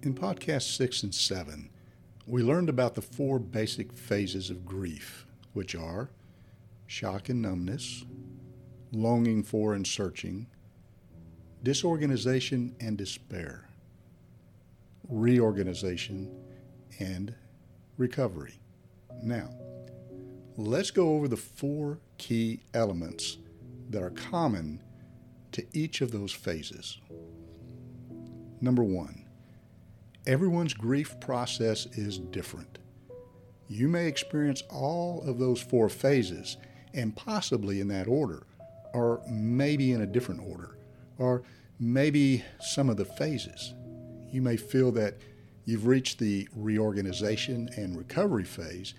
In podcast six and seven, we learned about the four basic phases of grief, which are shock and numbness, longing for and searching, disorganization and despair, reorganization, and recovery. Now, let's go over the four key elements that are common to each of those phases. Number one, everyone's grief process is different. You may experience all of those four phases, and possibly in that order, or maybe in a different order, or maybe some of the phases. You may feel that you've reached the reorganization and recovery phase,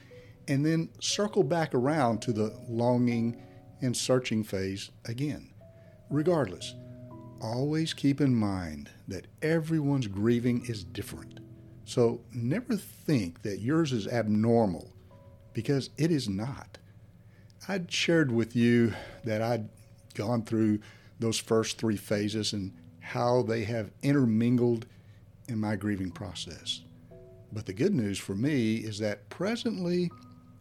and then circle back around to the longing and searching phase again. Regardless, always keep in mind that everyone's grieving is different. So never think that yours is abnormal because it is not. I'd shared with you that I'd gone through those first three phases and how they have intermingled in my grieving process. But the good news for me is that presently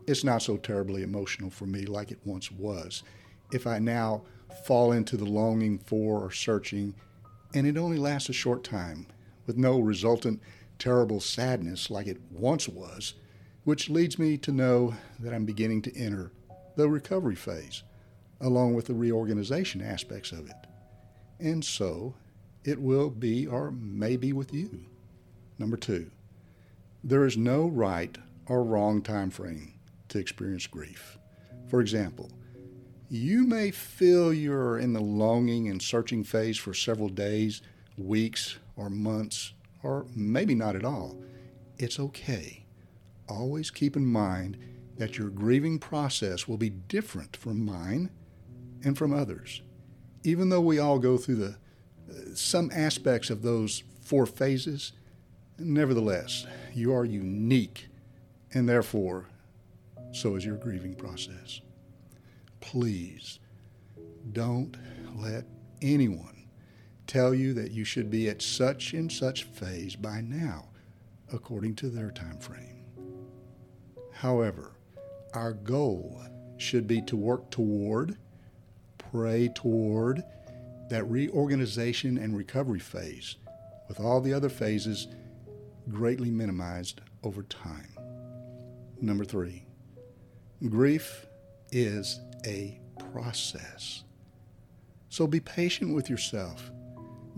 it's not so terribly emotional for me like it once was. If I now fall into the longing for or searching, and it only lasts a short time, with no resultant terrible sadness like it once was, which leads me to know that I'm beginning to enter the recovery phase, along with the reorganization aspects of it. And so it will be or may be with you. Number two, there is no right or wrong time frame to experience grief. For example, you may feel you're in the longing and searching phase for several days, weeks, or months, or maybe not at all. It's okay. Always keep in mind that your grieving process will be different from mine and from others. Even though we all go through the uh, some aspects of those four phases, nevertheless, you are unique and therefore so is your grieving process please don't let anyone tell you that you should be at such and such phase by now, according to their time frame. However, our goal should be to work toward, pray toward that reorganization and recovery phase, with all the other phases greatly minimized over time. Number three, grief is a process. So be patient with yourself.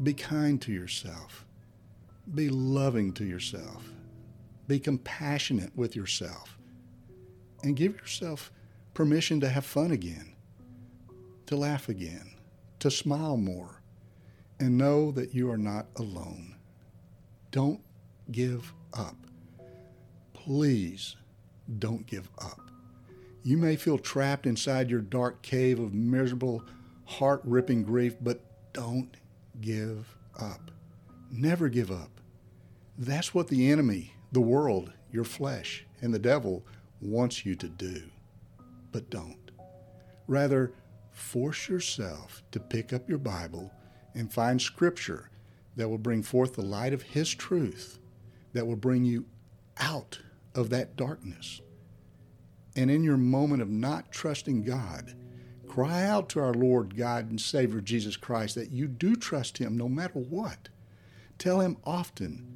Be kind to yourself. Be loving to yourself. Be compassionate with yourself. And give yourself permission to have fun again, to laugh again, to smile more, and know that you are not alone. Don't give up. Please don't give up. You may feel trapped inside your dark cave of miserable, heart ripping grief, but don't give up. Never give up. That's what the enemy, the world, your flesh, and the devil wants you to do. But don't. Rather, force yourself to pick up your Bible and find scripture that will bring forth the light of His truth, that will bring you out of that darkness and in your moment of not trusting God, cry out to our Lord God and Savior Jesus Christ that you do trust Him no matter what. Tell Him often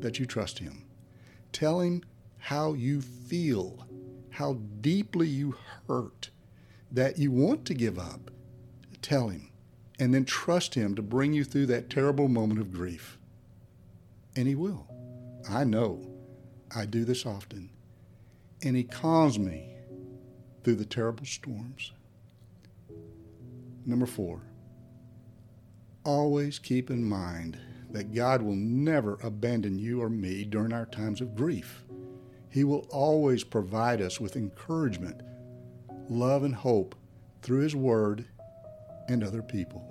that you trust Him. Tell Him how you feel, how deeply you hurt, that you want to give up. Tell Him, and then trust Him to bring you through that terrible moment of grief. And He will. I know. I do this often and He calms me through the terrible storms. Number four, always keep in mind that God will never abandon you or me during our times of grief. He will always provide us with encouragement, love, and hope through His Word and other people.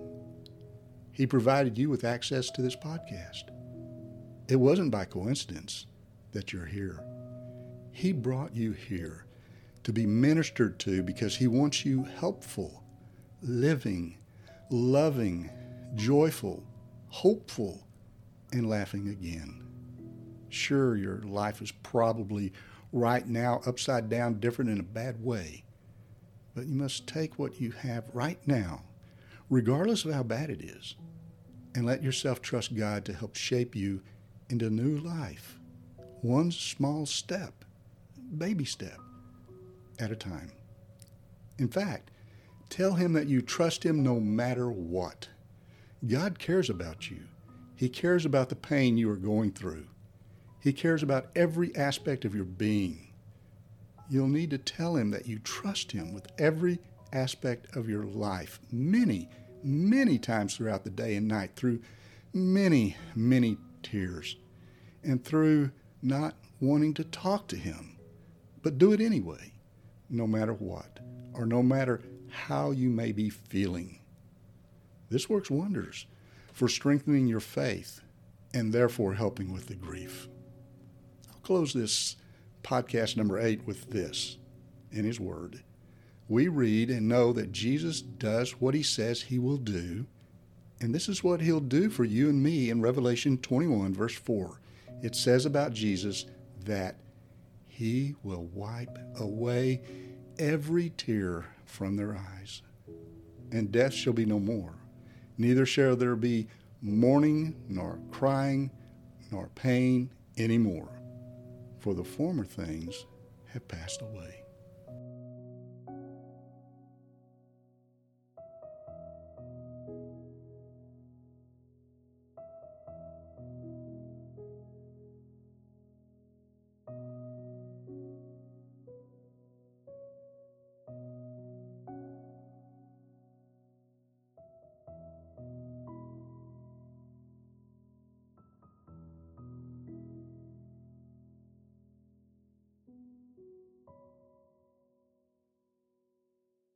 He provided you with access to this podcast. It wasn't by coincidence that you're here. He brought you here to be ministered to because He wants you helpful, living, loving, joyful, hopeful, and laughing again. Sure, your life is probably right now upside down, different in a bad way. But you must take what you have right now, regardless of how bad it is, and let yourself trust God to help shape you into new life. One small step, baby step, at a time. In fact, tell Him that you trust Him no matter what. God cares about you. He cares about the pain you are going through. He cares about every aspect of your being. You'll need to tell Him that you trust Him with every aspect of your life, many, many times throughout the day and night, through many, many tears, and through not wanting to talk to Him. But do it anyway, no matter what, or no matter how you may be feeling. This works wonders for strengthening your faith and therefore helping with the grief. I'll close this podcast number eight with this in His Word. We read and know that Jesus does what He says He will do, and this is what He'll do for you and me in Revelation 21, verse 4. It says about Jesus that He will wipe away every tear from their eyes, and death shall be no more. Neither shall there be mourning, nor crying, nor pain any more, for the former things have passed away.